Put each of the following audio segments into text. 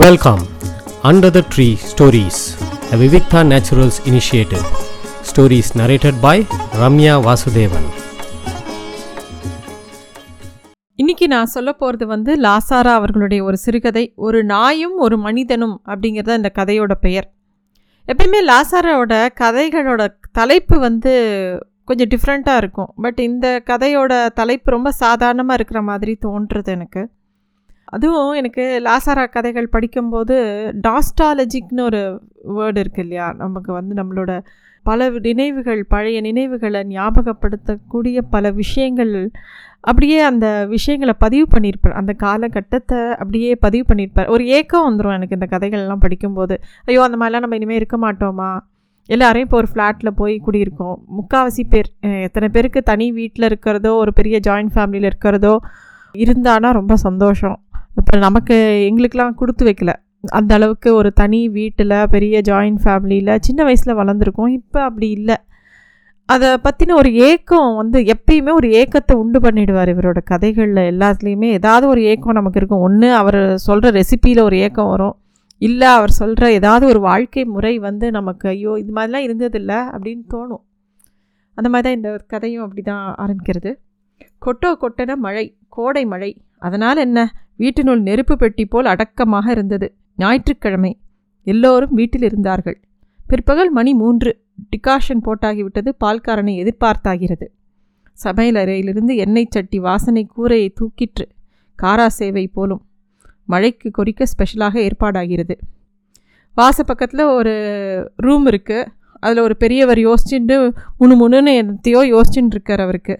Welcome under the tree stories the Vivikta naturals initiative stories narrated by Ramya Vasudevan இன்னைக்கு நான் சொல்ல போகிறது வந்து லாசாரா அவர்களுடைய ஒரு சிறுகதை ஒரு நாயும் ஒரு மனிதனும் அப்படிங்கிறது இந்த கதையோட பெயர். எப்பயுமே லாசாராவோட கதைகளோட தலைப்பு வந்து கொஞ்சம் டிஃப்ரெண்ட்டாக இருக்கும். பட் இந்த கதையோட தலைப்பு ரொம்ப சாதாரணமாக இருக்கிற மாதிரி தோன்றுறது எனக்கு. அதுவும் எனக்கு லாசாரா கதைகள் படிக்கும்போது டாஸ்டாலஜிக்னு ஒரு வேர்டு இருக்கு இல்லையா? நமக்கு வந்து நம்மளோட பல நினைவுகள் பழைய நினைவுகளை ஞாபகப்படுத்தக்கூடிய பல விஷயங்கள் அப்படியே அந்த விஷயங்களை பதிவு பண்ணியிருப்பார். அந்த காலகட்டத்தை அப்படியே பதிவு பண்ணியிருப்பார். ஒரு ஏக்கம் வந்துடும் எனக்கு இந்த கதைகள்லாம் படிக்கும்போது. ஐயோ அந்த மாதிரிலாம் நம்ம இனிமேல் இருக்க மாட்டோமா? எல்லாரையும் இப்போ ஒரு ஃப்ளாட்டில் போய் குடியிருக்கோம். முக்கால்வாசி பேர் எத்தனை பேருக்கு தனி வீட்டில் இருக்கிறதோ ஒரு பெரிய ஜாயிண்ட் ஃபேமிலியில் இருக்கிறதோ இருந்தானா ரொம்ப சந்தோஷம். இப்போ நமக்கு எங்களுக்கெலாம் கொடுத்து வைக்கல. அந்த அளவுக்கு ஒரு தனி வீட்டில் பெரிய ஜாயிண்ட் ஃபேமிலியில் சின்ன வயசில் வளர்ந்துருக்கோம். இப்போ அப்படி இல்லை. அதை பற்றின ஒரு ஏக்கம் வந்து எப்பயுமே ஒரு ஏக்கத்தை உண்டு பண்ணிடுவார் இவரோட கதைகளில் எல்லாத்துலேயுமே. ஏதாவது ஒரு ஏக்கம் நமக்கு இருக்கும். ஒன்று அவர் சொல்கிற ரெசிப்பியில் ஒரு ஏக்கம் வரும். இல்லை அவர் சொல்கிற ஏதாவது ஒரு வாழ்க்கை முறை வந்து நமக்கு ஐயோ இது மாதிரிலாம் இருந்ததில்ல அப்படின்னு தோணும். அந்த மாதிரி தான் இந்த கதையும் அப்படி தான் ஆரம்பிக்கிறது. கொட்டோ கொட்டன மழை கோடை மழை. அதனால் என்ன? வீட்டினுள் நெருப்பு பெட்டி போல் அடக்கமாக இருந்தது. ஞாயிற்றுக்கிழமை. எல்லோரும் வீட்டில் இருந்தார்கள் பிற்பகல் மணி மூன்று. டிகாஷன் போட்டாகிவிட்டது. பால்காரனை எதிர்பார்த்தாகிறது. சமையலறையிலிருந்து எண்ணெய் சட்டி வாசனை கூரையை தூக்கிற்று. காரா சேவை போலும். மழைக்கு கொறிக்க ஸ்பெஷலாக ஏற்பாடாகிறது. வாச பக்கத்தில் ஒரு ரூம் இருக்குது அதில் ஒரு பெரியவர் யோசிச்சுட்டு முணு முணுன்னு என்னத்தையோ யோசிச்சுட்டு இருக்கார் அவருக்கு.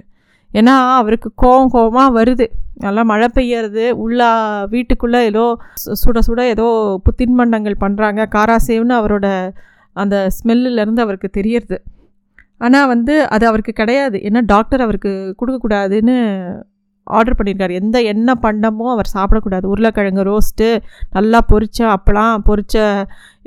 ஏன்னா அவருக்கு கோவம் கோவமாக வருது. நல்லா மழை பெய்யறது உள்ள வீட்டுக்குள்ளே ஏதோ சு- சுட சுட ஏதோ புத்தின்மண்டங்கள் பண்ணுறாங்க காராசேவ்னு அவரோட அந்த ஸ்மெல்லுலேருந்து அவருக்கு தெரியறது. ஆனால் வந்து அது அவருக்கு கிடையாது. ஏன்னா டாக்டர் அவருக்கு கொடுக்கக்கூடாதுன்னு ஆர்டர் பண்ணியிருக்காரு எந்த என்ன பண்டமும் அவர் சாப்பிடக்கூடாது. உருளைக்கிழங்கு ரோஸ்ட்டு நல்லா பொரிச்ச அப்பளம் பொரிச்ச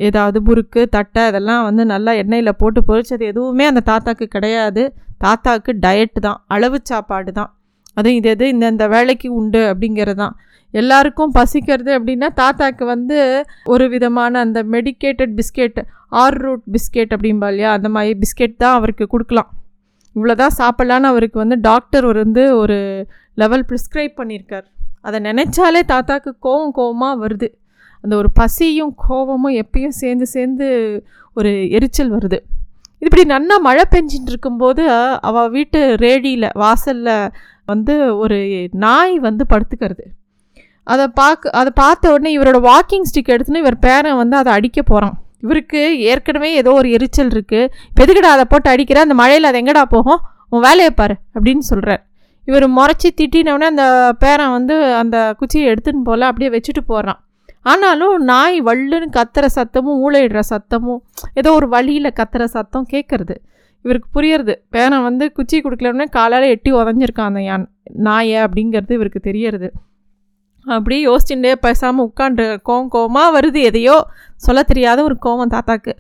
ஏதாவது முறுக்கு தட்டை இதெல்லாம் வந்து நல்லா எண்ணெயில் போட்டு பொரிச்சது எதுவுமே அந்த தாத்தாக்கு கிடையாது. தாத்தாவுக்கு டயட்டு தான். அளவு சாப்பாடு தான். அதுவும் இது எது? இந்தந்த வேலைக்கு உண்டு அப்படிங்கிறது தான். எல்லாருக்கும் பசிக்கிறது அப்படின்னா தாத்தாக்கு வந்து ஒரு விதமான அந்த medicated biscuit or root biscuit அப்படிம்பா இல்லையா? அந்த மாதிரி பிஸ்கெட் தான் அவருக்கு கொடுக்கலாம். இவ்வளோதான் சாப்பிட்லான்னு அவருக்கு வந்து டாக்டர் ஒரு வந்து ஒரு லெவல் ப்ரிஸ்கிரைப் பண்ணியிருக்கார். அதை நினச்சாலே தாத்தாக்கு கோவம் கோவமாக வருது. அந்த ஒரு பசியும் கோவமும் எப்பயும் சேர்ந்து சேர்ந்து ஒரு எரிச்சல் வருது. இப்படி நன்னா மழை பெஞ்சின்னு இருக்கும்போது அவள் வீட்டு ரேடியில் வாசலில் வந்து ஒரு நாய் வந்து படுத்துக்கிறது. அதை பார்க்க அதை பார்த்த உடனே இவரோட வாக்கிங் ஸ்டிக் எடுத்துன்னு இவர் பேரன் வந்து அதை அடிக்க போகிறான் இவருக்கு ஏற்கனவே ஏதோ ஒரு எரிச்சல் இருக்குது இப்போ எதுக்குடா அதை போட்டு அடிக்கிற அந்த மழையில் அது எங்கடா போகும்? உன் வேலையை பாரு அப்படின்னு சொல்கிறார் இவர் முறைச்சி திட்டினவுடனே அந்த பேரன் வந்து அந்த குச்சியை எடுத்துன்னு போல அப்படியே வச்சுட்டு போகிறான் ஆனாலும் நாய் வள்ளுன்னு கத்துற சத்தமும் ஊழையிடுற சத்தமும் ஏதோ ஒரு வழியில் கத்துற சத்தம் கேட்குறது இவருக்கு புரியறது. பேரன் வந்து குச்சி கொடுக்கலன்னே காலால் எட்டி உதஞ்சிருக்கான் அந்த யான் நாயை அப்படிங்கிறது இவருக்கு தெரியறது. அப்படியே யோசிச்சுட்டே பேசாமல் உட்காண்டு கோவம் கோவமாக வருது எதையோ சொல்ல தெரியாத ஒரு கோவம் தாத்தாக்கு.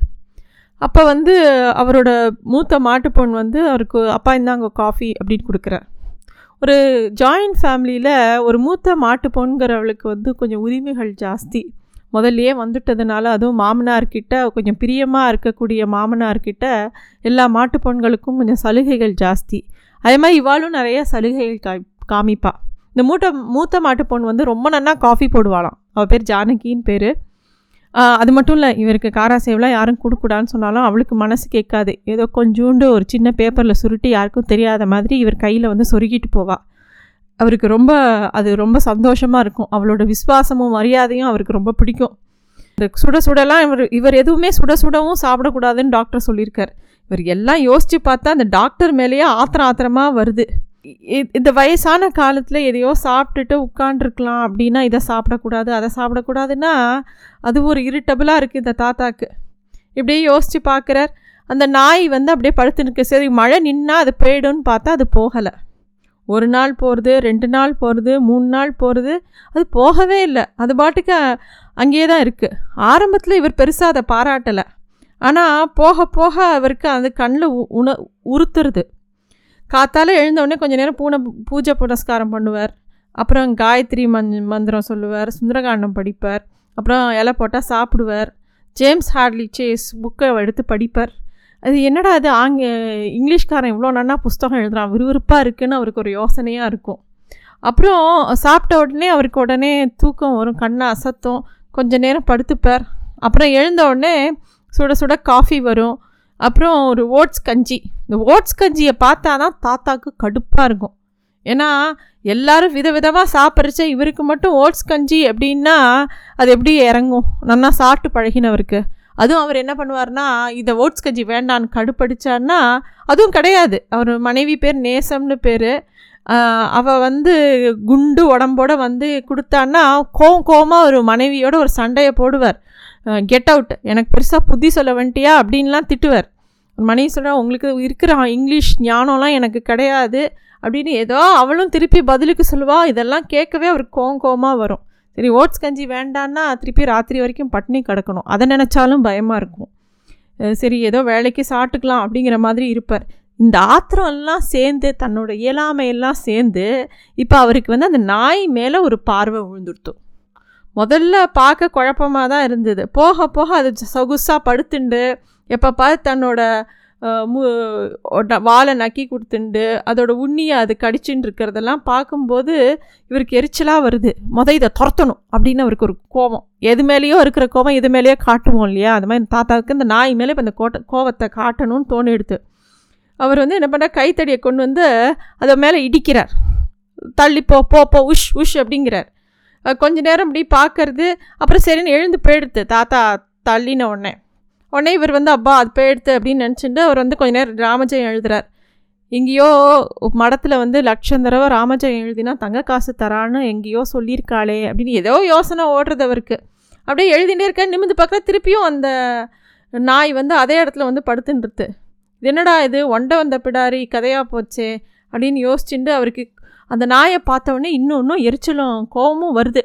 அப்போ வந்து அவரோட மூத்த மாட்டு பொண் வந்து அவருக்கு அப்பா இந்தாங்க காஃபி அப்படின்னு கொடுக்குறார். ஒரு ஜாயிண்ட் ஃபேமிலியில் ஒரு மூத்த மாட்டு பொண்ணுங்கிறவளுக்கு வந்து கொஞ்சம் உரிமைகள் ஜாஸ்தி. முதல்லையே வந்துட்டதுனால அதுவும் மாமனார்கிட்ட கொஞ்சம் பிரியமாக இருக்கக்கூடிய மாமனார்கிட்ட எல்லா மாட்டு பொண்களுக்கும் கொஞ்சம் சலுகைகள் ஜாஸ்தி. அதே மாதிரி இவாளும் நிறைய சலுகைகள் காமிப்பாள் இந்த மூட்டை மூத்த மாட்டு பொண்ணு வந்து ரொம்ப நல்லா காஃபி போடுவாளாம். அவள் பேர் ஜானகின்னு பேர். அது மட்டும் இல்லை இவருக்கு காராசேவெலாம் யாரும் கொடுக்கூடாதுன்னு சொன்னாலும் அவளுக்கு மனசு கேட்காது. ஏதோ கொஞ்சோண்டு ஒரு சின்ன பேப்பரில் சுருட்டி யாருக்கும் தெரியாத மாதிரி இவர் கையில் வந்து சொருகிட்டு போவாள் அவருக்கு ரொம்ப அது ரொம்ப சந்தோஷமாக இருக்கும். அவளோட விஸ்வாசமும் மரியாதையும் அவருக்கு ரொம்ப பிடிக்கும். இந்த சுட சுடலாம் இவர் இவர் எதுவுமே சுட சுடவும் சாப்பிடக்கூடாதுன்னு டாக்டர் சொல்லியிருக்கார். இவர் எல்லாம் யோசித்து பார்த்தா அந்த டாக்டர் மேலேயே ஆத்திரம் ஆத்திரமாக வருது. இந்த வயசான காலத்தில் எதையோ சாப்பிட்டுட்டு உட்காண்டிருக்கலாம் அப்படின்னா இதை சாப்பிடக்கூடாது அதை சாப்பிடக்கூடாதுன்னா அது ஒரு இரிட்டபிளாக இருக்குது இந்த தாத்தாக்கு. இப்படியே யோசித்து பார்க்குறார். அந்த நாய் வந்து அப்படியே படுத்து நிற்க சரி மழை நின்னா அது போயிடும்னு பார்த்தா அது போகலை. ஒரு நாள் போகிறது ரெண்டு நாள் போகிறது மூணு நாள் போகிறது அது போகவே இல்லை. அது பாட்டுக்கு அங்கேயே தான் இருக்குது ஆரம்பத்தில் இவர் பெருசாக அதை பாராட்டலை. ஆனால் போக போக அவருக்கு அது கண்ணில் உண உறுத்துறது. காத்தால் எழுந்தவுடனே கொஞ்சம் கொஞ்ச நேரம் பூனை பூஜை புனஸ்காரம் பண்ணுவார். அப்புறம் காயத்ரி மந் மந்திரம் சொல்லுவார் சுந்தரகாண்டம் படிப்பார். அப்புறம் இலை போட்டால் சாப்பிடுவார். ஜேம்ஸ் ஹார்ட்லி சேஸ் புக்கை எடுத்து படிப்பார். அது என்னடா அது ஆங்க இங்கிலீஷ்காரன் இவ்வளோ நன்னா புஸ்தகம் எழுதுகிறான் விறுவிறுப்பாக இருக்குதுன்னு அவருக்கு ஒரு யோசனையாக இருக்கும். அப்புறம் சாப்பிட்ட உடனே அவருக்கு உடனே தூக்கம் வரும் கண்ணை அசத்தும் கொஞ்சம் நேரம் படுத்துப்பார். அப்புறம் எழுந்த உடனே சுட சுட காஃபி வரும். அப்புறம் ஒரு ஓட்ஸ் கஞ்சி. இந்த ஓட்ஸ் கஞ்சியை பார்த்தா தான் தாத்தாக்கு கடுப்பாக இருக்கும். ஏன்னா எல்லாரும் விதவிதமாக சாப்பிட்றச்ச இவருக்கு மட்டும் ஓட்ஸ் கஞ்சி அப்படின்னா அது எப்படி இறங்கும்? நல்லா சாப்பிட்டு பழகினவருக்கு. அதுவும் அவர் என்ன பண்ணுவார்னா இந்த ஓட்ஸ் கஞ்சி வேண்டான்னு கடுப்படிச்சார்னா அதுவும் கிடையாது. அவர் மனைவி பேர் நேசம்னு பேர். அவள் வந்து குண்டு உடம்போட வந்து கொடுத்தான்னா கோவம் கோவமாக ஒரு மனைவியோட ஒரு சண்டையை போடுவார். கெட் அவுட் எனக்கு பெருசாக புத்தி சொல்ல வந்துட்டியா அப்படின்லாம் திட்டுவார். மனைவி சொல்கிறா உங்களுக்கு இருக்கிற இங்கிலீஷ் ஞானம்லாம் எனக்கு கிடையாது. அப்படின்னு ஏதோ அவளும் திருப்பி பதிலுக்கு சொல்லுவாள் இதெல்லாம் கேட்கவே அவருக்கு கோம் கோமாக வரும். சரி ஓட்ஸ் கஞ்சி வேண்டான்னா திருப்பி ராத்திரி வரைக்கும் பட்னி கிடக்கணும். அதை நினச்சாலும் பயமாக இருக்கும். சரி ஏதோ வேலைக்கு சாப்பிட்டுக்கலாம் அப்படிங்கிற மாதிரி இருப்பார். இந்த ஆத்திரம் எல்லாம் சேர்ந்து தன்னோட இயலாமையெல்லாம் சேர்ந்து இப்போ அவருக்கு வந்து அந்த நாய் மேலே ஒரு பார்வை விழுந்துடுத்தும் முதல்ல பார்க்க குழப்பமாக தான் இருந்தது. போக போக அது சொகுசாக படுத்துண்டு எப்போ பார்த்து தன்னோட மு வாழை நக்கி கொடுத்துண்டு அதோட உண்ணியை அது கடிச்சுட்டு இருக்கிறதெல்லாம் பார்க்கும்போது இவருக்கு எரிச்சலாக வருது. மொதல் இதை துரத்தணும் அப்படின்னு அவருக்கு ஒரு கோபம். எது மேலேயோ இருக்கிற கோபம் எது மேலேயோ காட்டுவோம் இல்லையா? அது மாதிரி தாத்தாவுக்கு இந்த நாய் மேலே இப்போ இந்த கோட்டை கோவத்தை காட்டணும்னு தோணிடுது. அவர் வந்து என்ன பண்ணுறார் கைத்தடியை கொண்டு வந்து அதை மேலே இடிக்கிறார். தள்ளி போ போ போ உஷ் உஷ் அப்படிங்கிறார். கொஞ்ச நேரம் அப்படி பார்க்கறது. அப்புறம் சரின்னு எழுந்து போயிடுது. தாத்தா தள்ளின உடனே. உடனே இவர் வந்து அப்பா அது போயிடுத்து அப்படின்னு நினச்சிட்டு அவர் வந்து கொஞ்ச நேரம் ராமஜெயம் எழுதுறார். எங்கேயோ மடத்தில் வந்து லட்சம் தடவை ராமஜெயம் எழுதினா தங்க காசு தரான்னு எங்கேயோ சொல்லியிருக்காளே அப்படின்னு ஏதோ யோசனை ஓடுறது அவருக்கு. அப்படியே எழுதினே இருக்க நிமிந்து பார்க்குற திருப்பியும் அந்த நாய் வந்து அதே இடத்துல வந்து படுத்துன்றது. என்னடா இது? ஒண்டை வந்த பிடாரி கதையாக போச்சே அப்படின்னு யோசிச்சுட்டு அவருக்கு அந்த நாயை பார்த்தவொடனே இன்னும் இன்னும் எரிச்சலும் கோபமும் வருது.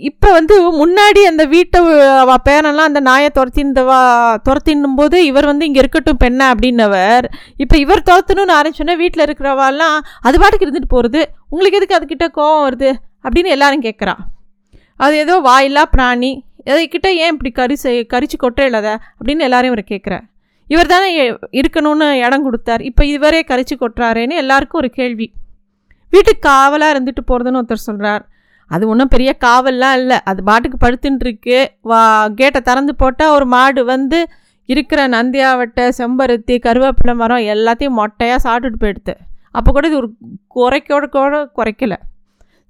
இப்போ வந்து முன்னாடி அந்த வீட்டை அவ பேரெல்லாம் அந்த நாயை துரத்தின்றவா துரத்தின்னும் போது இவர் வந்து இங்கே இருக்கட்டும் பெண்ணை அப்படின்னவர். இப்போ இவர் துரத்தணும்னு ஆரம்பிச்சோன்னா வீட்டில் இருக்கிறவாலாம் அது பாட்டுக்கு இருந்துட்டு போகிறது உங்களுக்கு எதுக்கு அதுக்கிட்ட கோவம் வருது? அப்படின்னு எல்லாரும் கேட்குறா அது ஏதோ வாயில்லா பிராணி. எதைக்கிட்ட ஏன் இப்படி கரிசை கரிச்சு கொட்டுறல அப்படின்னு எல்லாரையும் இவர் கேட்குறார் இவர் தானே இருக்கணும்னு இடம் கொடுத்தார். இப்போ இவரே கரிச்சு கொட்டுறாருன்னு எல்லாருக்கும் ஒரு கேள்வி. வீட்டுக்கு காவலாக இருந்துட்டு போகிறதுன்னு ஒருத்தர் சொல்கிறார் அது ஒன்றும் பெரிய காவல்லாம் இல்லை. அது பாட்டுக்கு படுத்துட்டுருக்கு வா கேட்டை திறந்து போட்டால் ஒரு மாடு வந்து இருக்கிற நந்தியாவட்டை செம்பருத்தி கருவேப்பிலை மரம் எல்லாத்தையும் மொட்டையாக சாப்பிட்டுட்டு போயிடுது. அப்போ கூட இது ஒரு குறைக்கோட கூட குறைக்கல.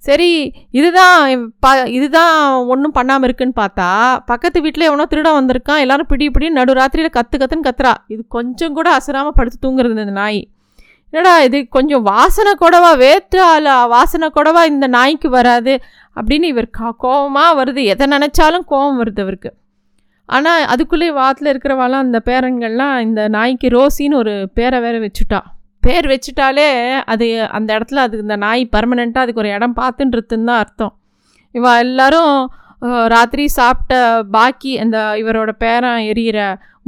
சரி இதுதான் ப இதுதான் ஒன்றும் பண்ணாமல் இருக்குன்னு பார்த்தா பக்கத்து வீட்டில் எவனோ திருடம் வந்திருக்கான். எல்லோரும் பிடி பிடி நடு ராத்திரியில் கற்று கற்றுன்னு கத்துறா. இது கொஞ்சம் கூட அசராமல் படுத்து தூங்குறது இந்த நாய். என்னடா இது? கொஞ்சம் வாசனை கூடவா? வேற்றால வாசனை குடவா? இந்த நாய்க்கு வராது. அப்படின்னு இவர் கா கோபமாக வருது. எதை நினச்சாலும் கோபம் வருது அவருக்கு. ஆனால் அதுக்குள்ளே வாத்தில் இருக்கிறவாலாம் அந்த பேரன்கள்லாம் இந்த நாய்க்கு ரோசின்னு ஒரு பேரை வேற வச்சுட்டா. பேர் வச்சுட்டாலே அது அந்த இடத்துல அது இந்த நாய் பர்மனெண்ட்டாக அதுக்கு ஒரு இடம் பார்த்துன்றதுன்னு தான் அர்த்தம். இவ எல்லாரும் ராத்திரி சாப்பிட்ட பாக்கி அந்த இவரோட பேரன் எரியிற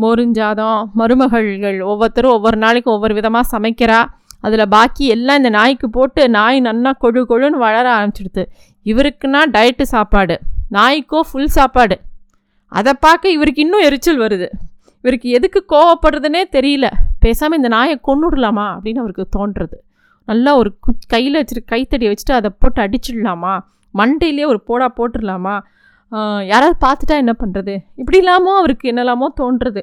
மோருஞ்சாதம் மருமகள்கள் ஒவ்வொருத்தரும் ஒவ்வொரு நாளைக்கும் ஒவ்வொரு விதமாக சமைக்கிறா. அதில் பாக்கி எல்லாம் இந்த நாய்க்கு போட்டு நாய் நன்னா கொழு கொழுன்னு வளர ஆரம்பிச்சிடுது. இவருக்குன்னா டயட்டு சாப்பாடு நாய்க்கோ ஃபுல் சாப்பாடு. அதை பார்க்க இவருக்கு இன்னும் எரிச்சல் வருது. இவருக்கு எதுக்கு கோவப்படுறதுனே தெரியல. பேசாமல் இந்த நாயை கொண்டுடலாமா அப்படின்னு அவருக்கு தோன்றுறது. நல்லா ஒரு கு கையில் வச்சுட்டு கைத்தடியை வச்சுட்டு அதை போட்டு அடிச்சிடலாமா? மண்டையிலே ஒரு போடா போட்டுடலாமா? யாராவது பார்த்துட்டா என்ன பண்ணுறது இப்படி இல்லாமல் அவருக்கு என்னெல்லாமோ தோன்றுறது.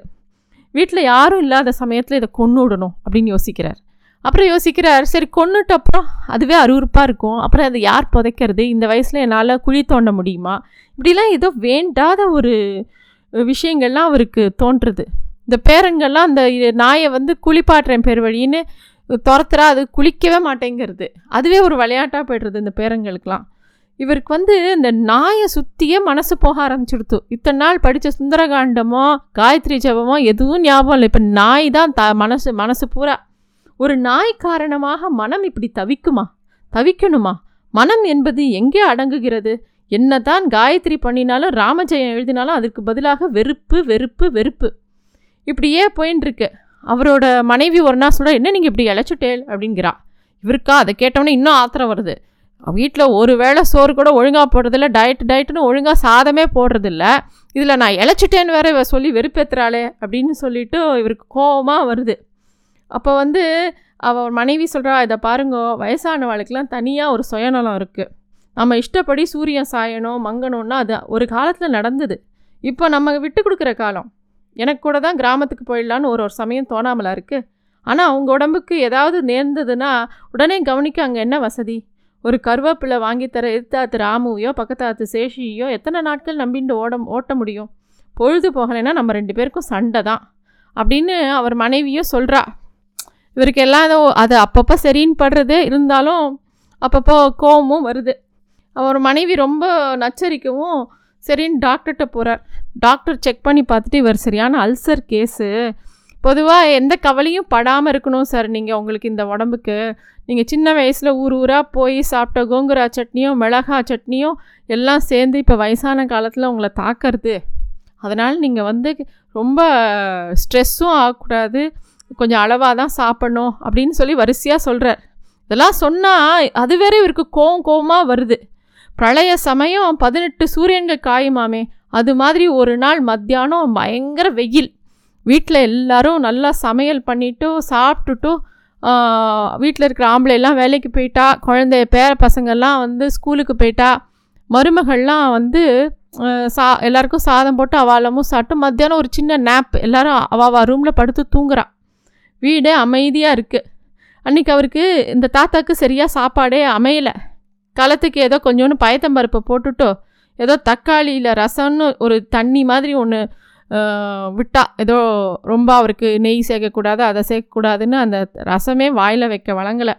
வீட்டில் யாரும் இல்லாத சமயத்தில் இதை கொண்டு விடணும் அப்படின்னு யோசிக்கிறார். அப்புறம் யோசிக்கிறார் சரி கொண்டுட்டு அப்புறம் அதுவே அருவறுப்பாக இருக்கும். அப்புறம் அதை யார் புதைக்கிறது? இந்த வயசில் என்னால் குழி தோண்ட முடியுமா? இப்படிலாம் ஏதோ வேண்டாத ஒரு விஷயங்கள்லாம் அவருக்கு தோன்றுறது இந்த பேரங்கள்லாம் அந்த நாயை வந்து குளிப்பாட்டுறேன் பேர் வழின்னு துரத்துறா அது குளிக்கவே மாட்டேங்கிறது. அதுவே ஒரு விளையாட்டாக போய்டுறது இந்த பேரங்களுக்கெலாம் இவருக்கு வந்து இந்த நாயை சுற்றியே மனசு போக ஆரம்பிச்சிடுத்து. இத்தனை நாள் படித்த சுந்தரகாண்டமோ காயத்ரி ஜபமோ எதுவும் ஞாபகம் இல்லை. இப்போ நாய் தான் த மனசு மனசு பூரா ஒரு நாய் காரணமாக மனம் இப்படி தவிக்குமா? தவிக்கணுமா? மனம் என்பது எங்கே அடங்குகிறது? என்னதான் காயத்ரி பண்ணினாலும் ராமஜெயம் எழுதினாலும் அதற்கு பதிலாக வெறுப்பு வெறுப்பு வெறுப்பு. இப்படியே போயின்னு அவரோட மனைவி ஒரு நாள் சொல்ல என்ன நீங்கள் இப்படி இழைச்சுட்டேல் அப்படிங்கிறா. இவருக்கா? அதை கேட்டோன்னே இன்னும் ஆத்திரம் வருது. வீட்டில் ஒரு வேளை சோறு கூட ஒழுங்காக போடுறதில்ல டயட் டயட்டுன்னு ஒழுங்காக சாதமே போடுறதில்ல. இதில் நான் இழைச்சிட்டேன்னு வேற இவ சொல்லி வெறுப்பேற்றுறாளே அப்படின்னு சொல்லிட்டு இவருக்கு கோபமாக வருது. அப்போ வந்து அவர் மனைவி சொல்கிறா இதை பாருங்க வயசானவாளுக்கெலாம் தனியாக ஒரு சுயநலம் இருக்குது நம்ம இஷ்டப்படி சூரியன் சாயணும் மங்கணும்னா அது ஒரு காலத்தில் நடந்தது. இப்போ நம்ம விட்டு கொடுக்குற காலம். எனக்கு கூட தான் கிராமத்துக்கு போயிடலான்னு ஒரு ஒரு சமயம் தோணாமலா இருக்குது ஆனால் அவங்க உடம்புக்கு ஏதாவது நேர்ந்ததுன்னா உடனே கவனிக்க அங்கே என்ன வசதி? ஒரு கருவேப்பிலை வாங்கித்தர தர எதிர்த்தாத்து ராமுவையோ பக்கத்தாத்து சேஷியோ எத்தனை நாட்கள் நம்பிண்டு ஓட ஓட்ட முடியும்? பொழுது போகலைன்னா நம்ம ரெண்டு பேருக்கும் சண்டை தான். அப்படின்னு அவர் மனைவியும் சொல்கிறா இவருக்கு எல்லாம் ஏதோ அது அப்பப்போ சரின்னு படுறது இருந்தாலும் அப்பப்போ கோவமும் வருது. அவர் மனைவி ரொம்ப நச்சரிக்கவும் சரின்னு டாக்டர்கிட்ட போகிறார் டாக்டர் செக் பண்ணி பார்த்துட்டு இவர் சரியான அல்சர் கேஸு பொதுவாக எந்த கவலையும் படாமல் இருக்கணும் சார் நீங்கள் உங்களுக்கு இந்த உடம்புக்கு. நீங்கள் சின்ன வயசில் ஊர் ஊராக போய் சாப்பிட்ட கோங்குரா சட்னியும் மிளகா சட்னியும் எல்லாம் சேர்ந்து இப்போ வயசான காலத்தில் உங்களை தாக்கறது. அதனால் நீங்கள் வந்து ரொம்ப ஸ்ட்ரெஸ்ஸும் ஆகக்கூடாது. கொஞ்சம் அளவாக தான் சாப்பிடணும் அப்படின்னு சொல்லி வரிசையாக சொல்கிறார் இதெல்லாம் சொன்னால் அது வேற இவருக்கு கோவம் கோவமாக வருது. பிரளய சமயம் பதினெட்டு சூரியன்கள் காயுமாமே அது மாதிரி ஒரு நாள் மத்தியானம் பயங்கர வெயில். வீட்டில் எல்லாரும் நல்லா சமையல் பண்ணிவிட்டு சாப்பிட்டுட்டு வீட்டில் இருக்கிற ஆம்பளைலாம் வேலைக்கு போயிட்டா குழந்தைய பேர பசங்கள்லாம் வந்து ஸ்கூலுக்கு போயிட்டா மருமகள்லாம் வந்து சா எல்லாருக்கும் சாதம் போட்டு அவாலமும் சாப்பிட்டு மத்தியானம் ஒரு சின்ன நேப் எல்லாரும் அவள் ரூமில் படுத்து தூங்குறான் வீடு அமைதியாக இருக்குது அன்றைக்கி அவருக்கு இந்த தாத்தாக்கு சரியாக சாப்பாடே அமையலை. களத்துக்கு ஏதோ கொஞ்சோண்டு பயத்தம்பருப்பை போட்டுட்டோ ஏதோ தக்காளியில் ரசம்னு ஒரு தண்ணி மாதிரி ஒன்று விட்டா. ஏதோ ரொம்ப அவருக்கு நெய் சேர்க்கக்கூடாது அதை சேர்க்கக்கூடாதுன்னு அந்த ரசமே வாயில் வைக்க வழங்கலை.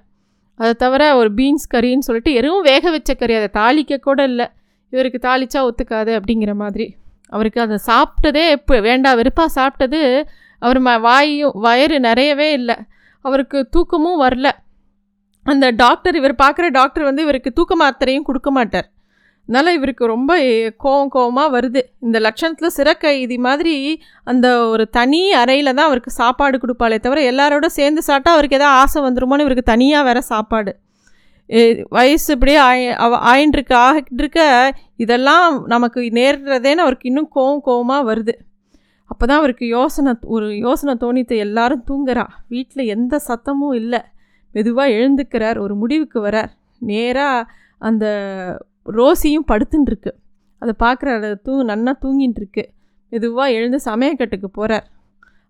அதை தவிர ஒரு பீன்ஸ் கறின்னு சொல்லிட்டு எதுவும் வேக வச்ச கறி அதை தாளிக்க கூட இல்லை. இவருக்கு தாளிச்சா ஒத்துக்காது அப்படிங்கிற மாதிரி. அவருக்கு அதை சாப்பிட்டதே எப்போ வேண்டாம் வெறுப்பாக சாப்பிட்டது அவர் ம வாயும் வயிறு நிறையவே இல்லை. அவருக்கு தூக்கமும் வரல. அந்த டாக்டர் இவர் பார்க்குற டாக்டர் வந்து இவருக்கு தூக்க மாத்திரையும் கொடுக்க மாட்டார். அதனால் இவருக்கு ரொம்ப கோவம் கோவமாக வருது. இந்த லட்சணத்தில் சிறக்கைதி மாதிரி அந்த ஒரு தனி அறையில் தான் அவருக்கு சாப்பாடு கொடுப்பாளே தவிர எல்லாரோட சேர்ந்து சாப்பிட்டா அவருக்கு எதாவது ஆசை வந்துருமோன்னு இவருக்கு தனியாக வேற சாப்பாடு. வயசு இப்படியே ஆயி அவ- ஆகிட்டு இருக்க இதெல்லாம் நமக்கு நேர்றதேன்னு அவருக்கு இன்னும் கோவம் கோவமாக வருது. அப்போ தான் அவருக்கு யோசனை ஒரு யோசனை தோணித்து எல்லாரும் தூங்குறா. வீட்டில் எந்த சத்தமும் இல்லை. மெதுவாக எழுந்துக்கிறார். ஒரு முடிவுக்கு வரார். நேராக அந்த ரோசியும் படுத்துட்டுருக்கு அதை பார்க்குறாரு தூ நன்னா தூங்கின்னு இருக்கு மெதுவாக எழுந்து சமயக்கட்டுக்கு போகிறார்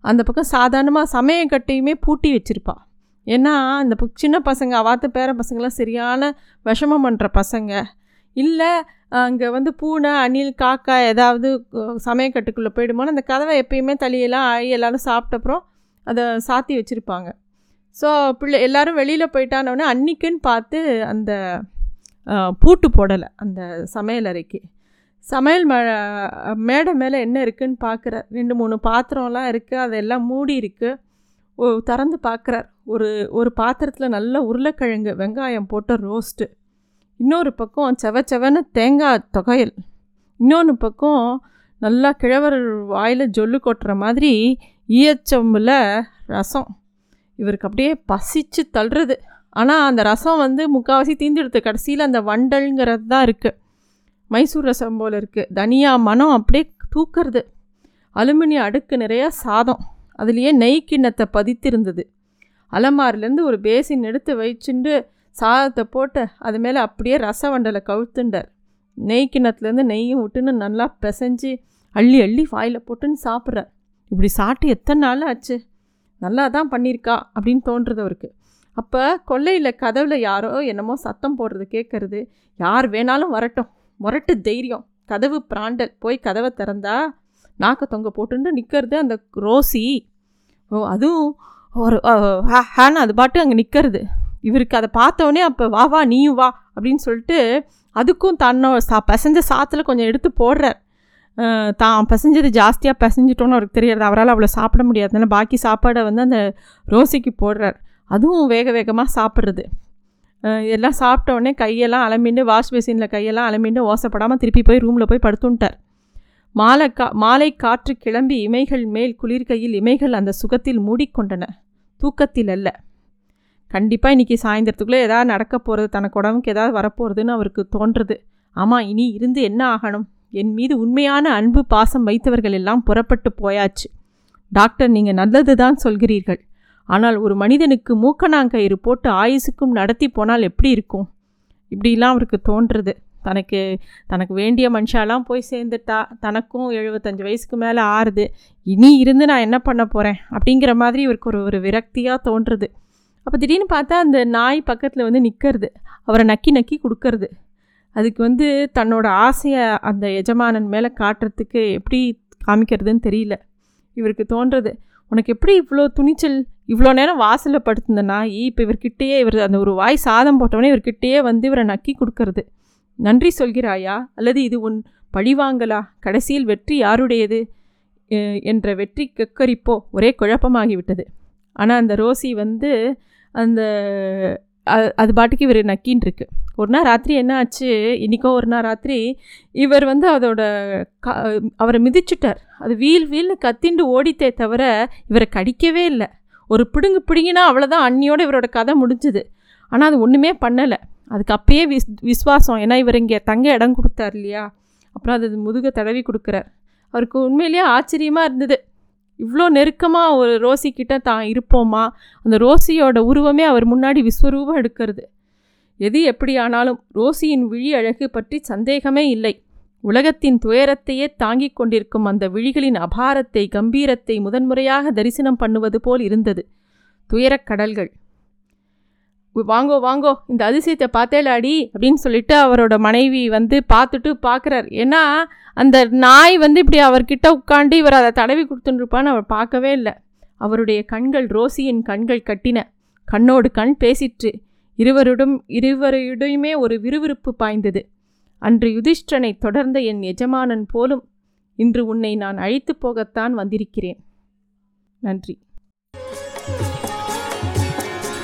அந்த பக்கம் சாதாரணமாக சமயக்கட்டையுமே பூட்டி வச்சுருப்பாள் ஏன்னா இந்த சின்ன பசங்க அவாத்த பேர பசங்களாம் சரியான விஷமம் பண்ணுற பசங்க. இல்லை அங்கே வந்து பூனை அணில் காக்கா ஏதாவது சமயக்கட்டுக்குள்ளே போயிடுமோன்னு அந்த கதவை எப்பயுமே தளியெல்லாம் ஆகி எல்லோரும் சாப்பிட்ட அப்புறம் அதை சாத்தி வச்சுருப்பாங்க. ஸோ பிள்ளை எல்லாரும் வெளியில் போயிட்டானோடனே அன்னிக்குன்னு பார்த்து அந்த பூட்டு போடலை அந்த சமையல் அறைக்கு. சமையல் ம மேடை மேலே என்ன இருக்குதுன்னு பார்க்குறார். ரெண்டு மூணு பாத்திரம்லாம் இருக்குது அதெல்லாம் மூடி இருக்குது ஓ திறந்து பார்க்குறார். ஒரு ஒரு பாத்திரத்தில் நல்ல உருளைக்கிழங்கு வெங்காயம் போட்ட ரோஸ்ட்டு. இன்னொரு பக்கம் செவ செவன தேங்காய் தொகையல். இன்னொன்று பக்கம் நல்லா கிழவர் வாயில் ஜொல்லு கொட்டுற மாதிரி ஈயச்சொம்பில் ரசம். இவருக்கு அப்படியே பசிச்சு தள்ளுறது. ஆனால் அந்த ரசம் வந்து முக்கால்வாசி தீந்துடுது. கடைசியில் அந்த வண்டல்ங்கிறது தான் இருக்குது மைசூர் ரசம் போல் இருக்குது தனியா மனம் அப்படியே தூக்கிறது. அலுமினிய அடுக்கு நிறைய சாதம். அதுலேயே நெய் கிண்ணத்தை பதித்திருந்தது. அலமாரிலேருந்து ஒரு பேசின் எடுத்து வச்சுட்டு சாதத்தை போட்டு அது மேலே அப்படியே ரச வண்டலை கவுத்துண்டார். நெய் கிண்ணத்துலேருந்து நெய்யும் விட்டுன்னு நல்லா பிசைஞ்சு அள்ளி அள்ளி வாயில் போட்டுன்னு சாப்பிட்றார். இப்படி சாப்பிட்டு எத்தனை நாள் ஆச்சு? நல்லா தான் பண்ணியிருக்கா அப்படின்னு தோன்றுறது அவருக்கு. அப்போ கொல்லையில் கதவில் யாரோ என்னமோ சத்தம் போடுறது கேட்குறது யார் வேணாலும் வரட்டும் முரட்டு தைரியம். கதவு பிராண்டல். போய் கதவை திறந்தா நாக்க தொங்க போட்டுன்னு நிற்கிறது அந்த ரோசி. ஓ அதுவும் ஒரு ஹேன்னு அது பாட்டு அங்கே நிற்கிறது. இவருக்கு அதை பார்த்தோன்னே அப்போ வா வா நீயும் வா அப்படின்னு சொல்லிட்டு அதுக்கும் தன்னோட சா பிசைஞ்ச சாத்தில் கொஞ்சம் எடுத்து போடுறார். தான் பசஞ்சது ஜாஸ்தியாக பசஞ்சிட்டோன்னு அவருக்கு தெரியாது. அவரால் அவ்வளோ சாப்பிட முடியாதுனால பாக்கி சாப்பாடை வந்து அந்த ரோசிக்கு போடுறார். அதுவும் வேக வேகமாக சாப்பிட்றது. எல்லாம் சாப்பிட்ட உடனே கையெல்லாம் அலம்பிண்டு வாஷ் பேசினில் கையெல்லாம் அலம்பிண்டு ஓசப்படாமல் திருப்பி போய் ரூமில் போய் படுத்துன்ட்டார் மாலை கா மாலை காற்று கிளம்பி இமைகள் மேல் குளிர்கையில் இமைகள் அந்த சுகத்தில் மூடிக்கொண்டன. தூக்கத்தில் அல்ல. கண்டிப்பாக இன்றைக்கி சாயந்தரத்துக்குள்ளே ஏதாவது நடக்க போகிறது தனக்கு உடம்புக்கு எதாவது வரப்போகிறதுன்னு அவருக்கு தோன்றுறது. ஆமாம் இனி இருந்து என்ன ஆகணும்? என் மீது உண்மையான அன்பு பாசம் வைத்தவர்கள் எல்லாம் புறப்பட்டு போயாச்சு. டாக்டர் நீங்கள் நல்லது தான் சொல்கிறீர்கள். ஆனால் ஒரு மனிதனுக்கு மூக்கணாங்கயிறு போட்டு ஆயுசுக்கும் நடத்தி போனால் எப்படி இருக்கும்? இப்படிலாம் அவருக்கு தோன்றுறது. தனக்கு தனக்கு வேண்டிய மனுஷாலாம் போய் சேர்ந்துட்டா தனக்கும் எழுபத்தஞ்சு வயசுக்கு மேலே ஆறுது. இனி இருந்து நான் என்ன பண்ண போகிறேன் அப்படிங்கிற மாதிரி இவருக்கு ஒரு ஒரு விரக்தியாக தோன்றுறது. அப்போ திடீர்னு பார்த்தா அந்த நாய் பக்கத்தில் வந்து நிற்கிறது அவரை நக்கி நக்கி கொடுக்கறது. அதுக்கு வந்து தன்னோட ஆசையை அந்த எஜமானன் மேலே காட்டுறதுக்கு எப்படி காமிக்கிறதுன்னு தெரியல. இவருக்கு தோன்றது உனக்கு எப்படி இவ்வளோ துணிச்சல் இவ்வளோ நேரம் வாசலில் படுத்திருந்த நாய் இப்போ இவர்கிட்டயே இவர் அந்த ஒரு வாய் சாதம் போட்டவொடனே இவர்கிட்டயே வந்து இவரை நக்கி கொடுக்கறது. நன்றி சொல்கிறாயா? அல்லது இது உன் பழிவாங்கலா? கடைசியில் வெற்றி யாருடையது? என்ற வெற்றி கக்கரிப்போ? ஒரே குழப்பமாகிவிட்டது. ஆனால் அந்த ரோசி வந்து அந்த அது பாட்டுக்கு இவர் நக்கின்னு இருக்கு. ஒரு நாள் ராத்திரி என்ன ஆச்சு? இன்றைக்கோ ஒரு நாள் ராத்திரி இவர் வந்து அதோட க அவரை மிதிச்சுட்டார். அது வீல் வீல்னு கத்திண்டு ஓடித்தே தவிர இவரை கடிக்கவே இல்லை. ஒரு பிடுங்கு பிடுங்கினா அவ்வளோதான் அன்னியோட இவரோட கதை முடிஞ்சுது. ஆனால் அது ஒன்றுமே பண்ணலை. அதுக்கு அப்பயே விஸ் விஸ்வாசம் ஏன்னா இவர் இங்கே தங்க இடம் கொடுத்தார் இல்லையா? அப்புறம் அது முதுக தடவி கொடுக்குறார். அவருக்கு உண்மையிலேயே ஆச்சரியமாக இருந்தது. இவ்வளோ நெருக்கமாக ஒரு ரோசிக்கிட்ட தான் இருப்போமா? அந்த ரோசியோட உருவமே அவர் முன்னாடி விஸ்வரூபம் எடுக்கிறது. எது எப்படியானாலும் ரோசியின் விழி அழகு பற்றி சந்தேகமே இல்லை. உலகத்தின் துயரத்தையே தாங்கிக் கொண்டிருக்கும் அந்த விழிகளின் அபாரத்தை கம்பீரத்தை முதன்முறையாக தரிசனம் பண்ணுவது போல் இருந்தது. துயரக் கடல்கள். வாங்கோ வாங்கோ இந்த அதிசயத்தை பார்த்தேலாடி அப்படின்னு சொல்லிட்டு அவரோட மனைவி வந்து பார்த்துட்டு பார்க்குறார். ஏன்னா அந்த நாய் வந்து இப்படி அவர்கிட்ட உட்காந்து இவர் அதை தடவி கொடுத்துட்டுருப்பான்னு அவர் பார்க்கவே இல்லை. அவருடைய கண்கள் ரோசியின் கண்கள் கட்டின. கண்ணோடு கண் பேசிற்று. இருவரிடம் இருவரிடையுமே ஒரு விறுவிறுப்பு பாய்ந்தது. அன்று யுதிஷ்டனை தொடர்ந்த என் எஜமானன் போலும் இன்று உன்னை நான் அழைத்து போகத்தான் வந்திருக்கிறேன். நன்றி.